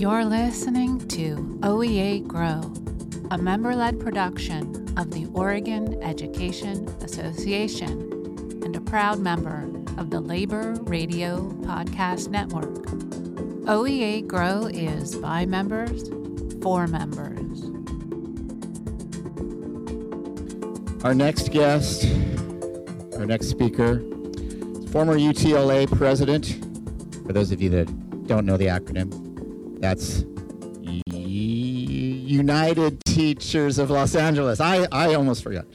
You're listening to OEA Grow, a member led production of the Oregon Education Association and a proud member of the Labor Radio Podcast Network. OEA Grow is by members for members. Our next guest, our next speaker, former UTLA president. For those of you that don't know the acronym, that's United Teachers of Los Angeles. I, I almost forgot.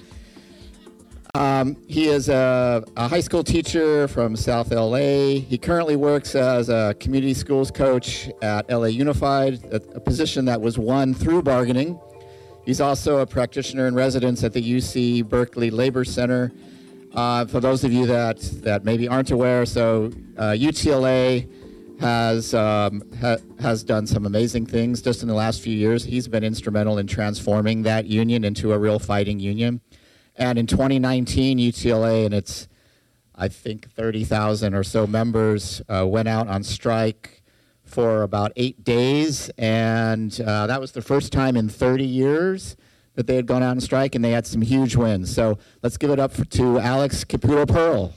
Um, he is a, a, high school teacher from South LA. He currently works as a community schools coach at LA Unified, a, a position that was won through bargaining. He's also a practitioner in residence at the UC Berkeley Labor Center. Uh, for those of you that, that maybe aren't aware, so uh, UTLA has um, ha- has done some amazing things just in the last few years. He's been instrumental in transforming that union into a real fighting union. And in 2019, UTLA and its I think 30,000 or so members uh, went out on strike for about eight days, and uh, that was the first time in 30 years that they had gone out on strike, and they had some huge wins. So let's give it up for, to Alex Caputo Pearl.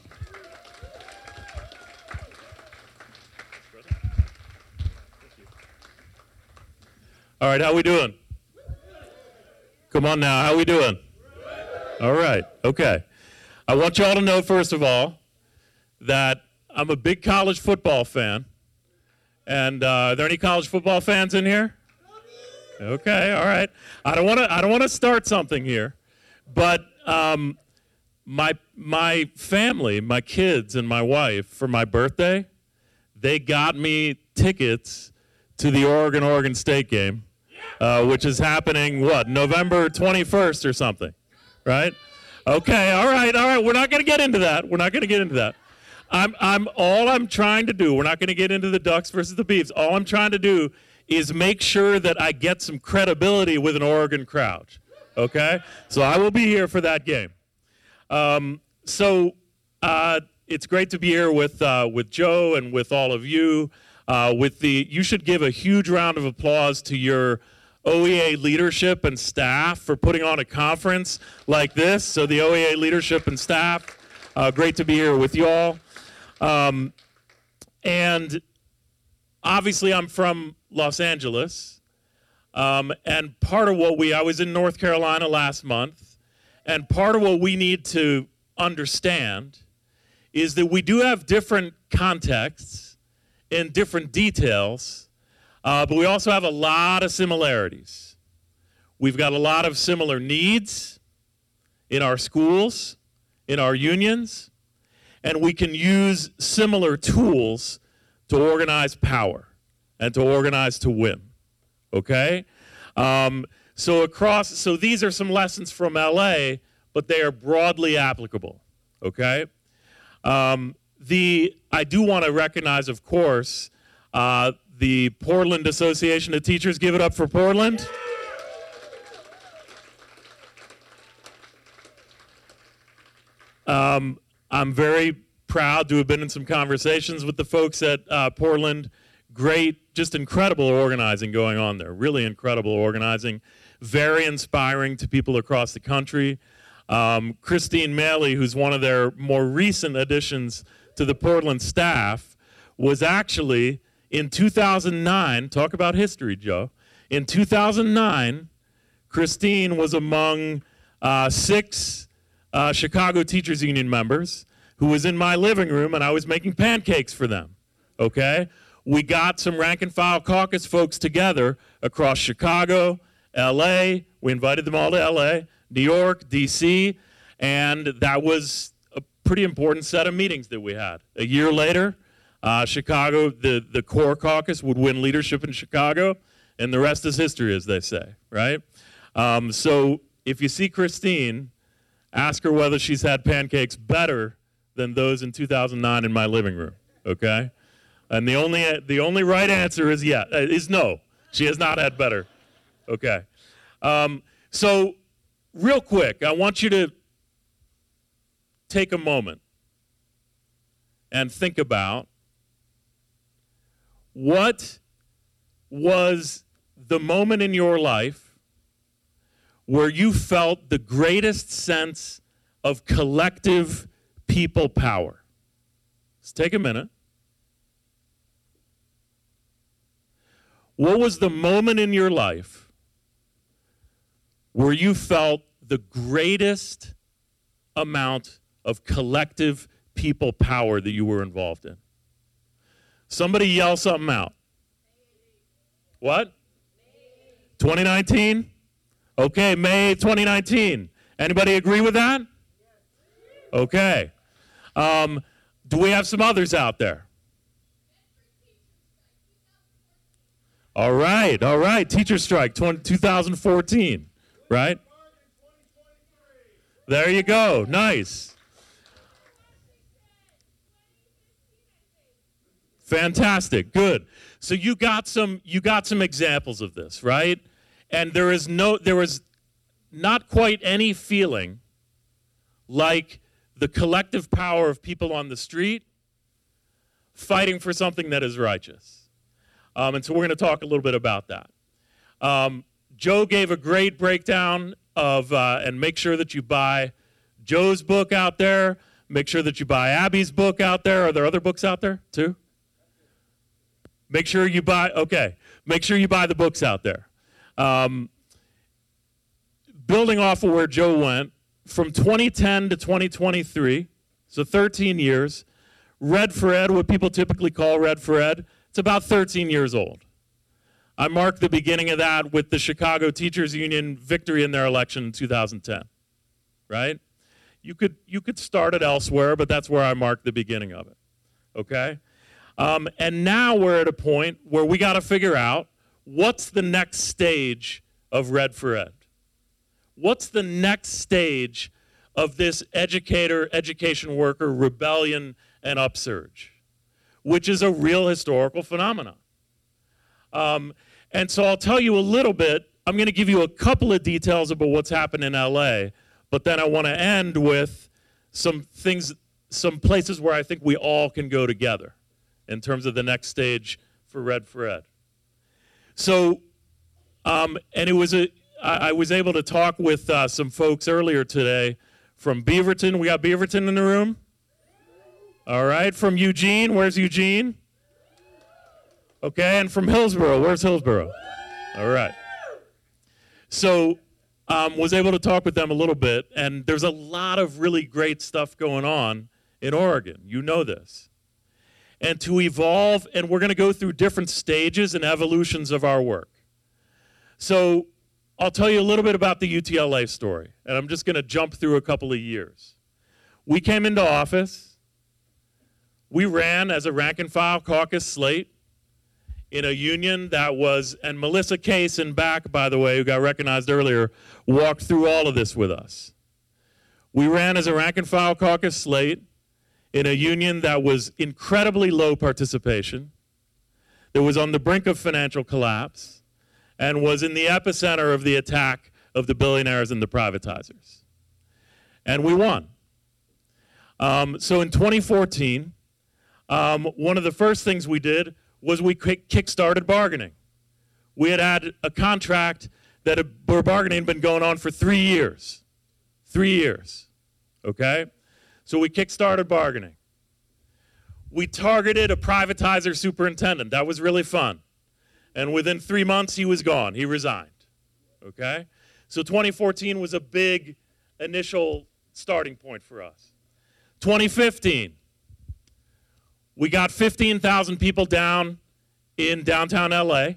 All right, how we doing? Come on now, how we doing? All right, okay. I want y'all to know, first of all, that I'm a big college football fan. And uh, are there any college football fans in here? Okay, all right. I don't want to. I don't want to start something here, but um, my my family, my kids, and my wife for my birthday, they got me tickets to the Oregon Oregon State game uh, which is happening, what, November 21st or something, right? Okay, all right, all right. We're not going to get into that. We're not going to get into that. I'm, I'm, all I'm trying to do, we're not going to get into the Ducks versus the Beavs. All I'm trying to do is make sure that I get some credibility with an Oregon crowd. Okay? So I will be here for that game. Um, so uh, it's great to be here with, uh, with Joe and with all of you. Uh, with the, you should give a huge round of applause to your OEA leadership and staff for putting on a conference like this. So, the OEA leadership and staff, uh, great to be here with you all. Um, and obviously, I'm from Los Angeles. Um, and part of what we, I was in North Carolina last month, and part of what we need to understand is that we do have different contexts and different details uh, but we also have a lot of similarities. We've got a lot of similar needs in our schools, in our unions, and we can use similar tools to organize power and to organize to win. Okay? Um, so across, so these are some lessons from LA, but they are broadly applicable. Okay? Um, the I do want to recognize, of course, uh, the Portland Association of Teachers. Give it up for Portland. Um, I'm very proud to have been in some conversations with the folks at uh, Portland. Great, just incredible organizing going on there. Really incredible organizing. Very inspiring to people across the country. Um, Christine Maley, who's one of their more recent additions to the Portland staff, was actually in 2009, talk about history, Joe. In 2009, Christine was among uh, six uh, Chicago Teachers Union members who was in my living room and I was making pancakes for them. Okay? We got some rank and file caucus folks together across Chicago, LA. We invited them all to LA, New York, DC, and that was a pretty important set of meetings that we had. A year later, uh, Chicago, the, the CORE caucus would win leadership in Chicago, and the rest is history, as they say, right? Um, so if you see Christine, ask her whether she's had pancakes better than those in 2009 in my living room, okay? And the only, the only right answer is yeah, uh, is no. She has not had better, okay? Um, so, real quick, I want you to take a moment and think about what was the moment in your life where you felt the greatest sense of collective people power? Let's take a minute. What was the moment in your life where you felt the greatest amount of collective people power that you were involved in? Somebody yell something out. What? 2019? Okay, May 2019. Anybody agree with that? Okay. Um, do we have some others out there? All right, all right. Teacher strike 20, 2014, right? There you go. Nice. Fantastic. Good. So you got some you got some examples of this, right? And there is no there was not quite any feeling like the collective power of people on the street fighting for something that is righteous. Um, and so we're going to talk a little bit about that. Um, Joe gave a great breakdown of, uh, and make sure that you buy Joe's book out there. Make sure that you buy Abby's book out there. Are there other books out there too? Make sure you buy, okay, make sure you buy the books out there. Um, building off of where Joe went, from 2010 to 2023, so 13 years, Red for Ed, what people typically call Red for Ed, it's about 13 years old. I marked the beginning of that with the Chicago Teachers Union victory in their election in 2010, right? You could, you could start it elsewhere, but that's where I marked the beginning of it, okay? Um, and now we're at a point where we got to figure out what's the next stage of Red for Ed? What's the next stage of this educator, education worker rebellion and upsurge, which is a real historical phenomenon? Um, and so I'll tell you a little bit. I'm going to give you a couple of details about what's happened in LA, but then I want to end with some things, some places where I think we all can go together in terms of the next stage for Red for Ed. So, um, and it was a, I, I was able to talk with uh, some folks earlier today from Beaverton. We got Beaverton in the room. All right, from Eugene. Where's Eugene? Okay, and from Hillsboro. Where's Hillsboro? All right. So, um, was able to talk with them a little bit, and there's a lot of really great stuff going on in Oregon. You know this and to evolve, and we're going to go through different stages and evolutions of our work. So, I'll tell you a little bit about the UTLA story, and I'm just going to jump through a couple of years. We came into office, we ran as a rank and file caucus slate in a union that was, and Melissa Case in back, by the way, who got recognized earlier, walked through all of this with us. We ran as a rank and file caucus slate in a union that was incredibly low participation, that was on the brink of financial collapse, and was in the epicenter of the attack of the billionaires and the privatizers. And we won. Um, so in 2014, um, one of the first things we did was we kick started bargaining. We had had a contract that where bargaining had been going on for three years. Three years. Okay? So we kick-started bargaining. We targeted a privatizer superintendent. That was really fun. And within three months, he was gone. He resigned. Okay? So 2014 was a big initial starting point for us. 2015, we got 15,000 people down in downtown LA.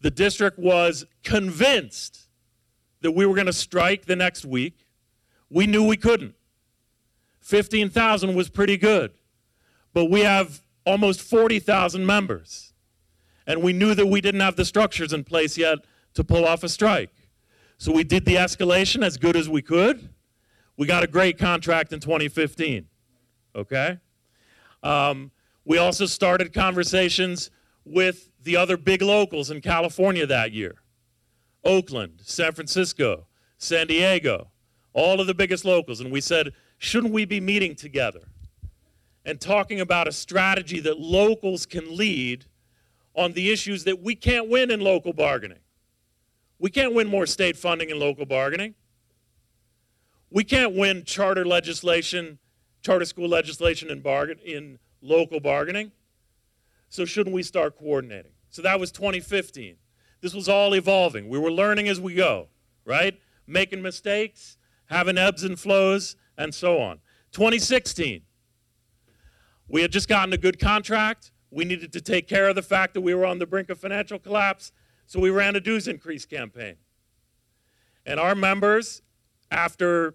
The district was convinced that we were going to strike the next week. We knew we couldn't. 15,000 was pretty good. But we have almost 40,000 members. And we knew that we didn't have the structures in place yet to pull off a strike. So we did the escalation as good as we could. We got a great contract in 2015. Okay? Um, we also started conversations with the other big locals in California that year Oakland, San Francisco, San Diego, all of the biggest locals. And we said, shouldn't we be meeting together and talking about a strategy that locals can lead on the issues that we can't win in local bargaining. We can't win more state funding in local bargaining. We can't win charter legislation, charter school legislation in, bargain, in local bargaining. So, shouldn't we start coordinating? So, that was 2015. This was all evolving. We were learning as we go, right? Making mistakes, having ebbs and flows, and so on. 2016, we had just gotten a good contract. We needed to take care of the fact that we were on the brink of financial collapse, so we ran a dues increase campaign. And our members, after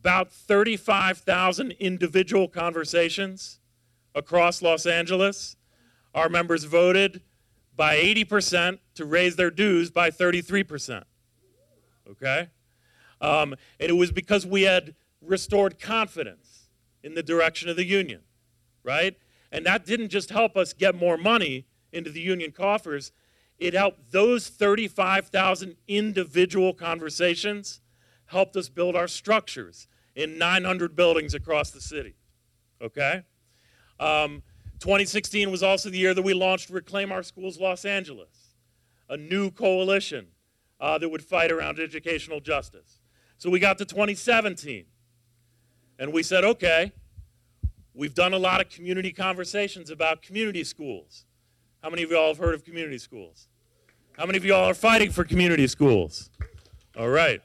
about 35,000 individual conversations across Los Angeles, our members voted by 80% to raise their dues by 33%. Okay? Um, and it was because we had restored confidence in the direction of the union, right? And that didn't just help us get more money into the union coffers, it helped those 35,000 individual conversations helped us build our structures in 900 buildings across the city. Okay? Um, 2016 was also the year that we launched Reclaim Our Schools Los Angeles, a new coalition uh, that would fight around educational justice. So we got to 2017, and we said, okay, we've done a lot of community conversations about community schools. How many of y'all have heard of community schools? How many of y'all are fighting for community schools? All right.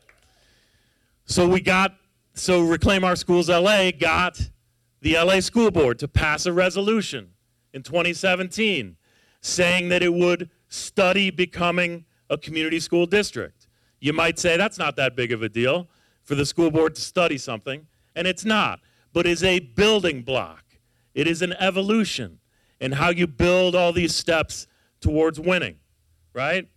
So we got, so Reclaim Our Schools LA got the LA School Board to pass a resolution in 2017 saying that it would study becoming a community school district. You might say that's not that big of a deal for the school board to study something, and it's not, but is a building block. It is an evolution in how you build all these steps towards winning, right?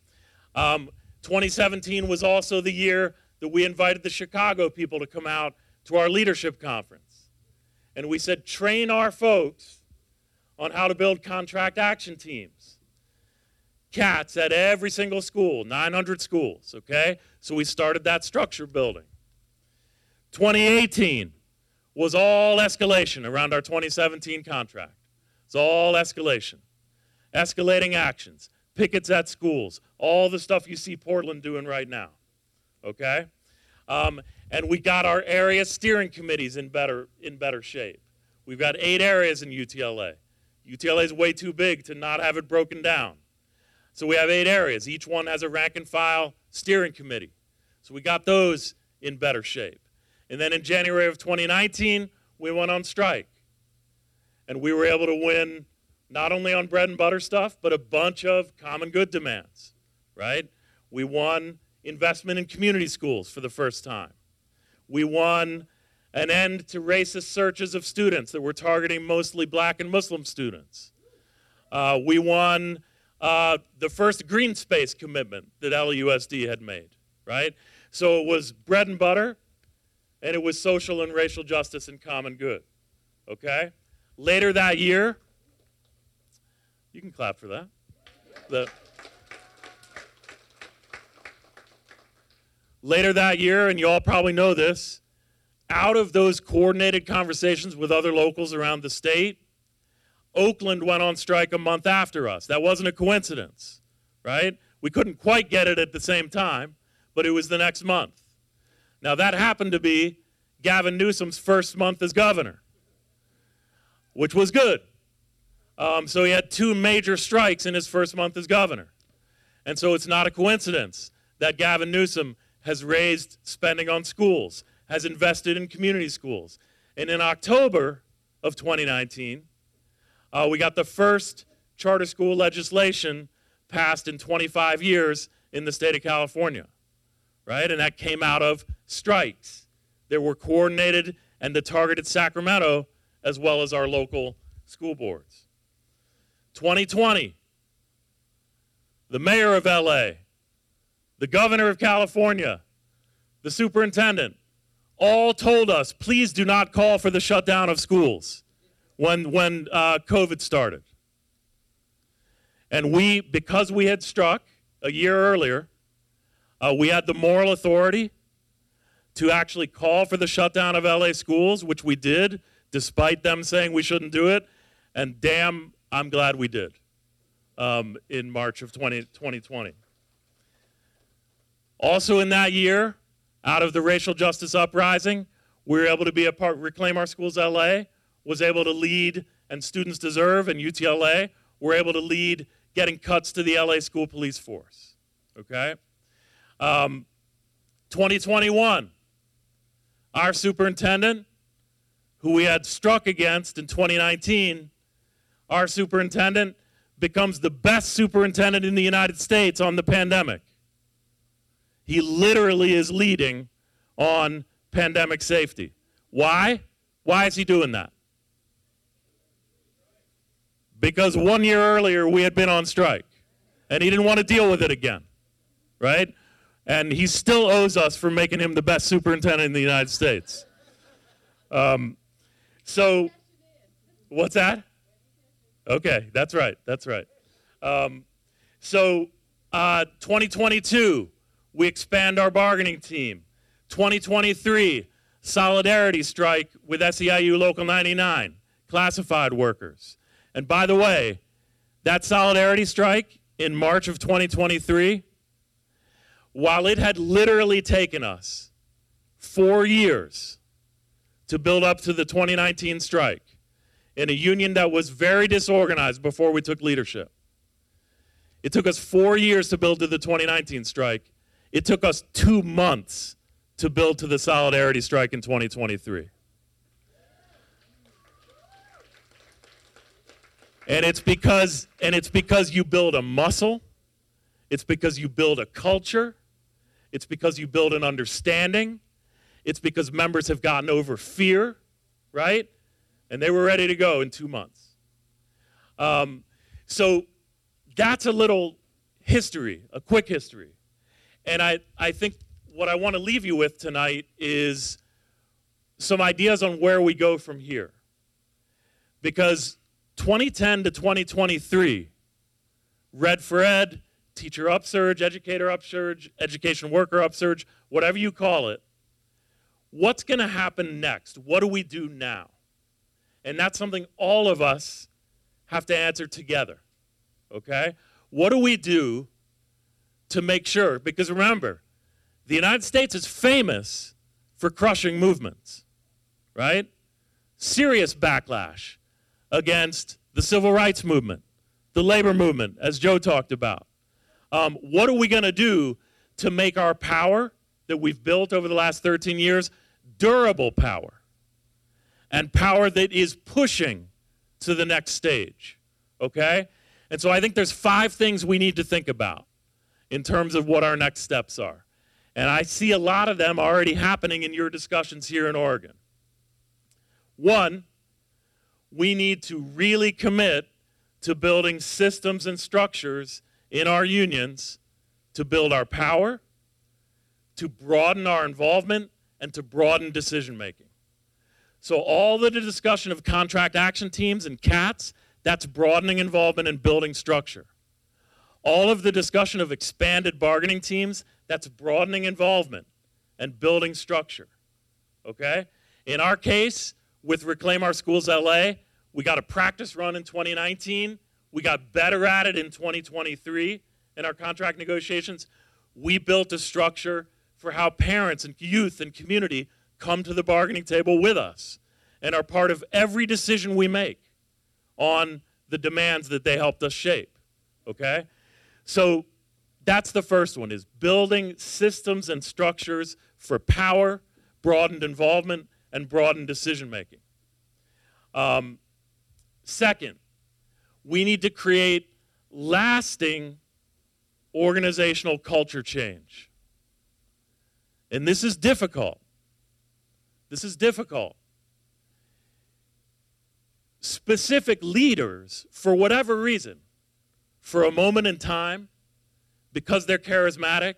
Um, 2017 was also the year that we invited the Chicago people to come out to our leadership conference. And we said, train our folks on how to build contract action teams. CATs at every single school, 900 schools, okay? So we started that structure building. 2018 was all escalation around our 2017 contract. It's all escalation. Escalating actions, pickets at schools, all the stuff you see Portland doing right now, okay? Um, and we got our area steering committees in better, in better shape. We've got eight areas in UTLA. UTLA is way too big to not have it broken down. So we have eight areas. Each one has a rank and file steering committee. So we got those in better shape. And then in January of 2019, we went on strike. And we were able to win not only on bread and butter stuff, but a bunch of common good demands, right? We won investment in community schools for the first time. We won an end to racist searches of students that were targeting mostly black and Muslim students. Uh, we won uh, the first green space commitment that LAUSD had made, right? So it was bread and butter, and it was social and racial justice and common good, okay? Later that year, you can clap for that. The, later that year, and you all probably know this, out of those coordinated conversations with other locals around the state, Oakland went on strike a month after us. That wasn't a coincidence, right? We couldn't quite get it at the same time, but it was the next month. Now, that happened to be Gavin Newsom's first month as governor, which was good. Um, so he had two major strikes in his first month as governor. And so it's not a coincidence that Gavin Newsom has raised spending on schools, has invested in community schools. And in October of 2019, uh, we got the first charter school legislation passed in 25 years in the state of California, right? And that came out of strikes that were coordinated and that targeted Sacramento as well as our local school boards. 2020, the mayor of LA the governor of California, the superintendent, all told us, please do not call for the shutdown of schools when, when uh, COVID started. And we, because we had struck a year earlier, uh, we had the moral authority to actually call for the shutdown of LA schools, which we did, despite them saying we shouldn't do it. And damn, I'm glad we did. um, in March of 20, 2020. Also, in that year, out of the racial justice uprising, we were able to be a part, Reclaim Our Schools LA was able to lead, and Students Deserve and UTLA were able to lead getting cuts to the LA school police force. Okay? Um, 2021, our superintendent, who we had struck against in 2019, our superintendent becomes the best superintendent in the United States on the pandemic. He literally is leading on pandemic safety. Why? Why is he doing that? Because one year earlier we had been on strike and he didn't want to deal with it again, right? And he still owes us for making him the best superintendent in the United States. Um, so, what's that? Okay, that's right. That's right. Um, so, uh, 2022, we expand our bargaining team. 2023, solidarity strike with SEIU Local 99, classified workers. And by the way, that solidarity strike in March of 2023, while it had literally taken us four years to build up to the 2019 strike in a union that was very disorganized before we took leadership, it took us four years to build to the 2019 strike. It took us two months to build to the solidarity strike in 2023. And it's because and it's because you build a muscle. It's because you build a culture. It's because you build an understanding. It's because members have gotten over fear, right? And they were ready to go in two months. Um, so that's a little history, a quick history. And I, I think what I want to leave you with tonight is some ideas on where we go from here. Because 2010 to 2023, Red for Ed, teacher upsurge, educator upsurge, education worker upsurge, whatever you call it, what's going to happen next? What do we do now? And that's something all of us have to answer together. Okay? What do we do to make sure? Because remember, the United States is famous for crushing movements, right? Serious backlash against the civil rights movement, the labor movement, as Joe talked about. Um, what are we going to do to make our power that we've built over the last 13 years durable power and power that is pushing to the next stage? Okay? And so I think there's five things we need to think about in terms of what our next steps are. And I see a lot of them already happening in your discussions here in Oregon. One, we need to really commit to building systems and structures in our unions to build our power, to broaden our involvement, and to broaden decision making. So, all the discussion of contract action teams and CATs, that's broadening involvement and building structure. All of the discussion of expanded bargaining teams, that's broadening involvement and building structure. Okay? In our case, with Reclaim Our Schools LA, we got a practice run in 2019. We got better at it in 2023 in our contract negotiations. We built a structure for how parents and youth and community come to the bargaining table with us and are part of every decision we make on the demands that they helped us shape. Okay? So that's the first one is building systems and structures for power, broadened involvement, and broadened decision making. Um, second, we need to create lasting organizational culture change. And this is difficult. This is difficult. Specific leaders, for whatever reason, for a moment in time, because they're charismatic,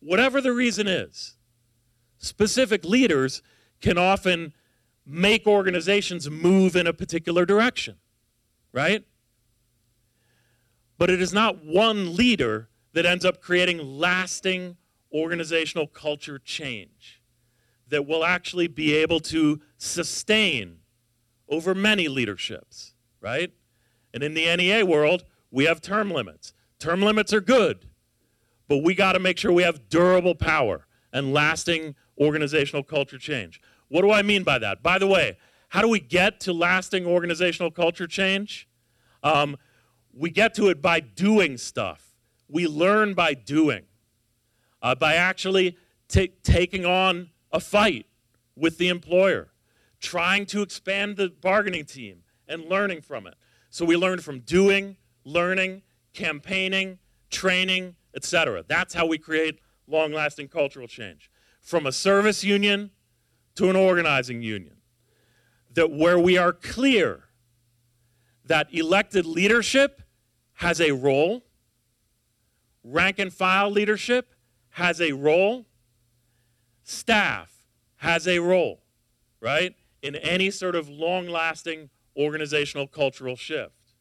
whatever the reason is, specific leaders can often make organizations move in a particular direction, right? But it is not one leader that ends up creating lasting organizational culture change that will actually be able to sustain over many leaderships, right? And in the NEA world, we have term limits. Term limits are good, but we got to make sure we have durable power and lasting organizational culture change. What do I mean by that? By the way, how do we get to lasting organizational culture change? Um, we get to it by doing stuff. We learn by doing, uh, by actually t- taking on a fight with the employer, trying to expand the bargaining team and learning from it. So we learn from doing, learning, campaigning, training, etc. That's how we create long lasting cultural change. From a service union to an organizing union, that where we are clear that elected leadership has a role, rank and file leadership has a role, staff has a role, right, in any sort of long lasting organizational cultural shift.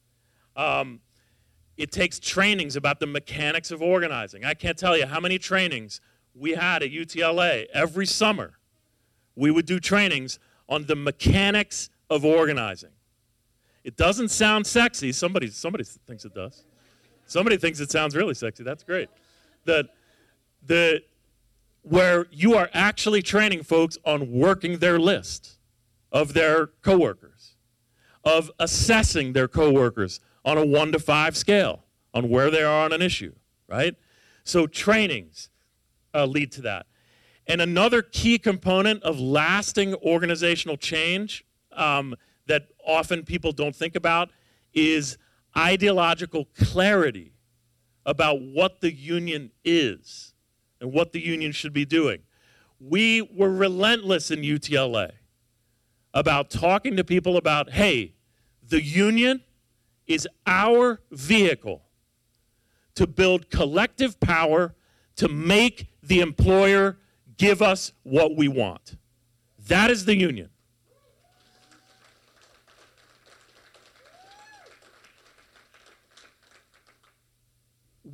Um, it takes trainings about the mechanics of organizing. I can't tell you how many trainings we had at UTLA every summer. We would do trainings on the mechanics of organizing. It doesn't sound sexy. Somebody, somebody thinks it does. Somebody thinks it sounds really sexy. That's great. The, the, where you are actually training folks on working their list of their coworkers, of assessing their coworkers on a one to five scale on where they are on an issue, right? So trainings uh, lead to that. And another key component of lasting organizational change um, that often people don't think about is ideological clarity about what the union is and what the union should be doing. We were relentless in UTLA about talking to people about hey, the union is our vehicle to build collective power to make the employer give us what we want. That is the union.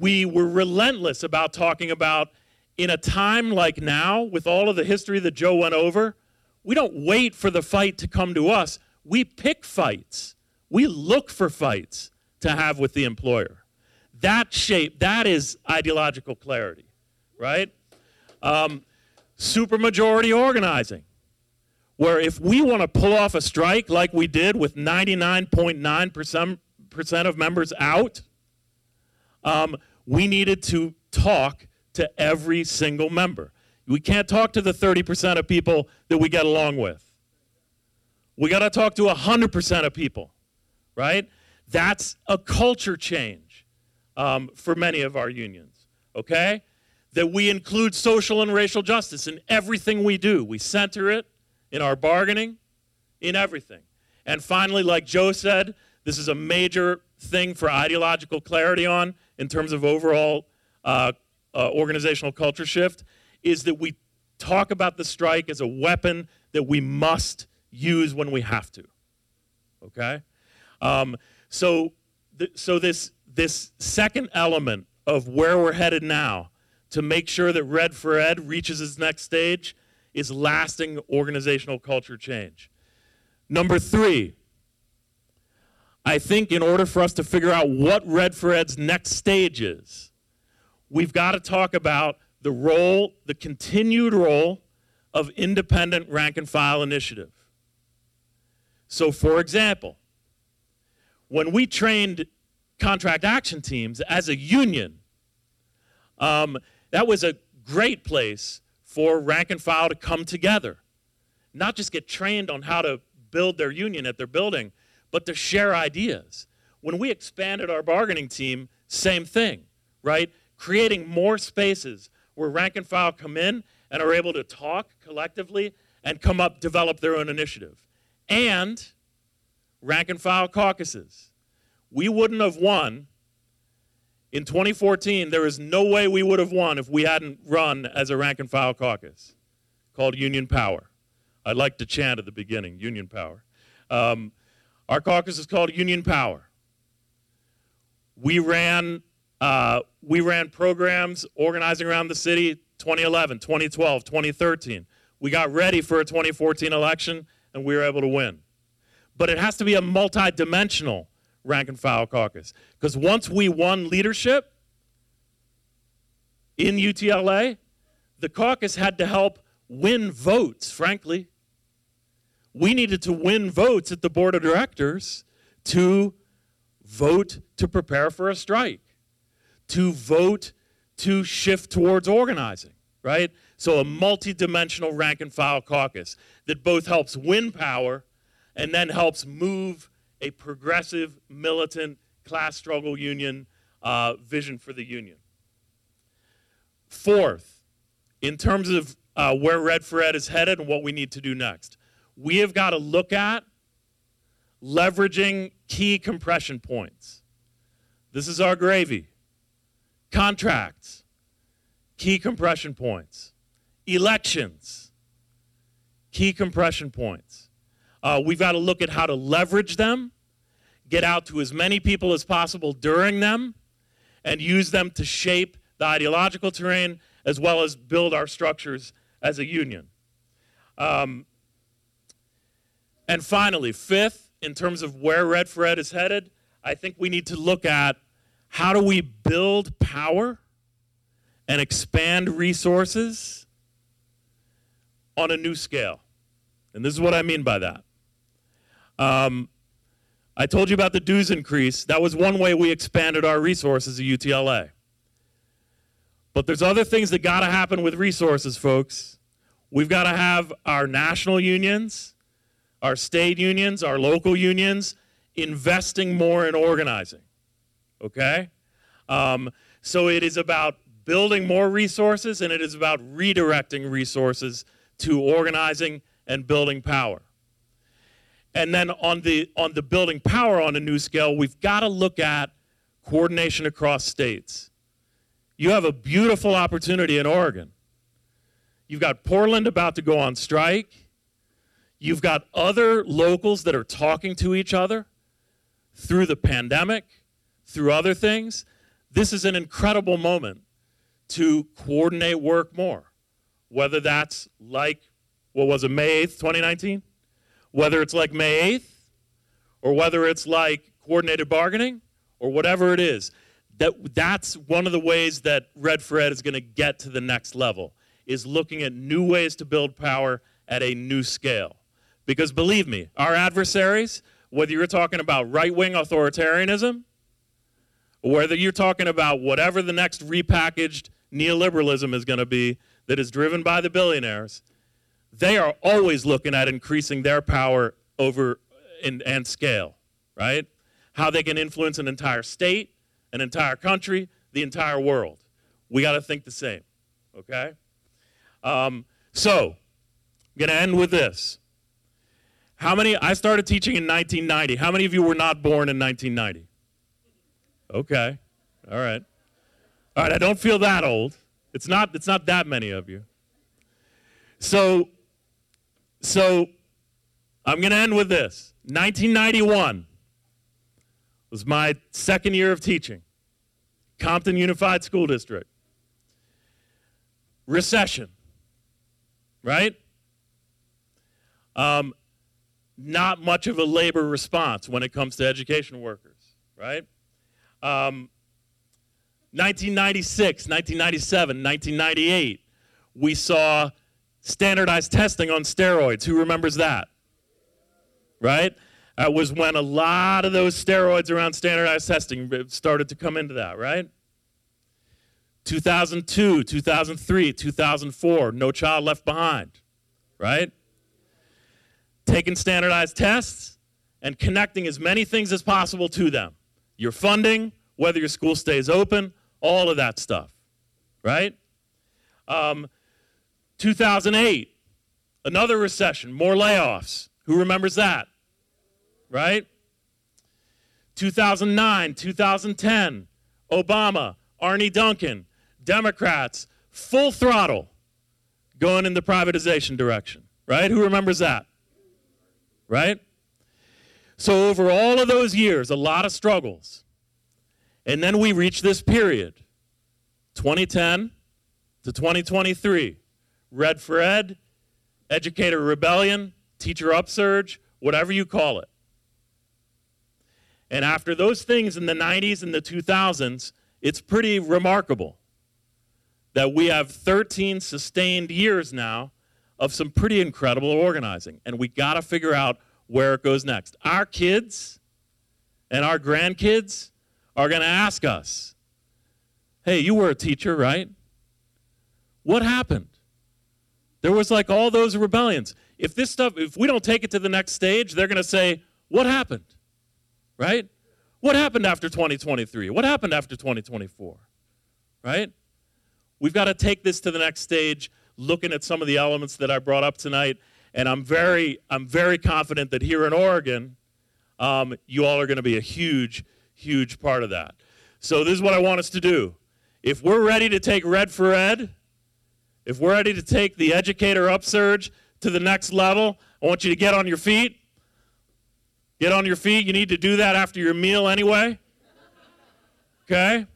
We were relentless about talking about in a time like now, with all of the history that Joe went over, we don't wait for the fight to come to us. We pick fights. We look for fights to have with the employer. That shape, that is ideological clarity, right? Um, supermajority organizing, where if we want to pull off a strike like we did with 99.9% of members out, um, we needed to talk to every single member. We can't talk to the 30% of people that we get along with. We got to talk to 100% of people, right? That's a culture change um, for many of our unions, okay? That we include social and racial justice in everything we do. We center it in our bargaining, in everything. And finally, like Joe said, this is a major thing for ideological clarity on in terms of overall uh, uh, organizational culture shift is that we talk about the strike as a weapon that we must use when we have to. Okay? Um, so, th- so this, this second element of where we're headed now to make sure that Red for Ed reaches its next stage is lasting organizational culture change. Number three, I think in order for us to figure out what Red for Ed's next stage is, we've got to talk about the role, the continued role of independent rank and file initiative. So, for example, when we trained contract action teams as a union, um, that was a great place for rank and file to come together, not just get trained on how to build their union at their building, but to share ideas. When we expanded our bargaining team, same thing, right? Creating more spaces where rank and file come in and are able to talk collectively and come up, develop their own initiative. And rank and file caucuses. We wouldn't have won in 2014. There is no way we would have won if we hadn't run as a rank and file caucus called Union Power. I'd like to chant at the beginning Union Power. Um, our caucus is called Union Power. We ran uh, we ran programs organizing around the city 2011, 2012, 2013. We got ready for a 2014 election and we were able to win. But it has to be a multidimensional rank and file caucus. Because once we won leadership in UTLA, the caucus had to help win votes, frankly. We needed to win votes at the board of directors to vote to prepare for a strike, to vote to shift towards organizing, right? So a multi-dimensional rank and file caucus that both helps win power and then helps move a progressive, militant, class struggle union uh, vision for the union. Fourth, in terms of uh, where Red for Ed is headed and what we need to do next, we have got to look at leveraging key compression points. This is our gravy. Contracts, key compression points. Elections, key compression points. Uh, we've got to look at how to leverage them, get out to as many people as possible during them, and use them to shape the ideological terrain as well as build our structures as a union. Um, and finally, fifth, in terms of where Red for Ed is headed, I think we need to look at how do we build power and expand resources on a new scale. And this is what I mean by that. Um, I told you about the dues increase. That was one way we expanded our resources at UTLA. But there's other things that got to happen with resources, folks. We've got to have our national unions, our state unions, our local unions investing more in organizing. Okay? Um, so it is about building more resources and it is about redirecting resources to organizing and building power. And then on the on the building power on a new scale, we've got to look at coordination across states. You have a beautiful opportunity in Oregon. You've got Portland about to go on strike. You've got other locals that are talking to each other through the pandemic, through other things. This is an incredible moment to coordinate work more, whether that's like, what was it, May 8th, 2019? Whether it's like May 8th, or whether it's like coordinated bargaining, or whatever it is. That, that's one of the ways that Red for is going to get to the next level, is looking at new ways to build power at a new scale. Because believe me, our adversaries, whether you're talking about right wing authoritarianism, whether you're talking about whatever the next repackaged neoliberalism is going to be that is driven by the billionaires, they are always looking at increasing their power over in, and scale, right? How they can influence an entire state, an entire country, the entire world. We got to think the same, okay? Um, so, I'm going to end with this. How many, I started teaching in 1990. How many of you were not born in 1990? Okay, all right. All right, I don't feel that old. It's not, it's not that many of you. So, so I'm going to end with this. 1991 was my second year of teaching. Compton Unified School District. Recession, right? Um, not much of a labor response when it comes to education workers, right? Um, 1996, 1997, 1998, we saw standardized testing on steroids. Who remembers that? Right? That was when a lot of those steroids around standardized testing started to come into that, right? 2002, 2003, 2004, No Child Left Behind, right? Taking standardized tests and connecting as many things as possible to them. Your funding, whether your school stays open, all of that stuff, right? Um, 2008, another recession, more layoffs. Who remembers that? Right? 2009, 2010, Obama, Arne Duncan, Democrats, full throttle going in the privatization direction. Right? Who remembers that? Right? So, over all of those years, a lot of struggles. And then we reach this period 2010 to 2023. Red for Ed, Educator Rebellion, Teacher Upsurge, whatever you call it. And after those things in the 90s and the 2000s, it's pretty remarkable that we have 13 sustained years now of some pretty incredible organizing. And we got to figure out where it goes next. Our kids and our grandkids are going to ask us, hey, you were a teacher, right? What happened? There was like all those rebellions. If this stuff, if we don't take it to the next stage, they're going to say, what happened? Right? What happened after 2023? What happened after 2024? Right? We've got to take this to the next stage, looking at some of the elements that I brought up tonight. And I'm very, I'm very confident that here in Oregon, um, you all are going to be a huge, huge part of that. So this is what I want us to do. If we're ready to take Red for Ed, if we're ready to take the educator upsurge to the next level, I want you to get on your feet. Get on your feet. You need to do that after your meal anyway. Okay?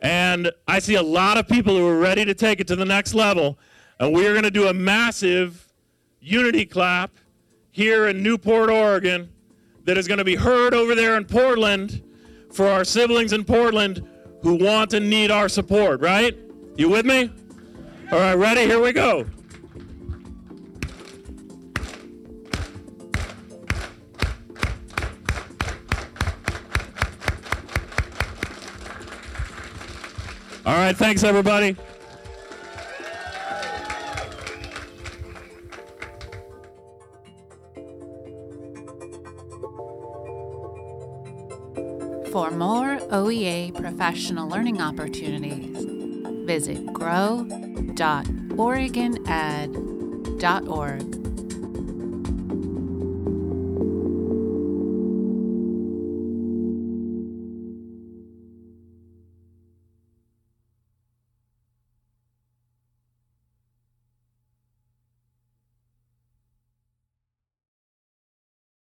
And I see a lot of people who are ready to take it to the next level. And we are going to do a massive unity clap here in Newport, Oregon, that is going to be heard over there in Portland for our siblings in Portland who want and need our support, right? You with me? All right, ready? Here we go. All right, thanks everybody. OEA professional learning opportunities, visit grow.oregoned.org.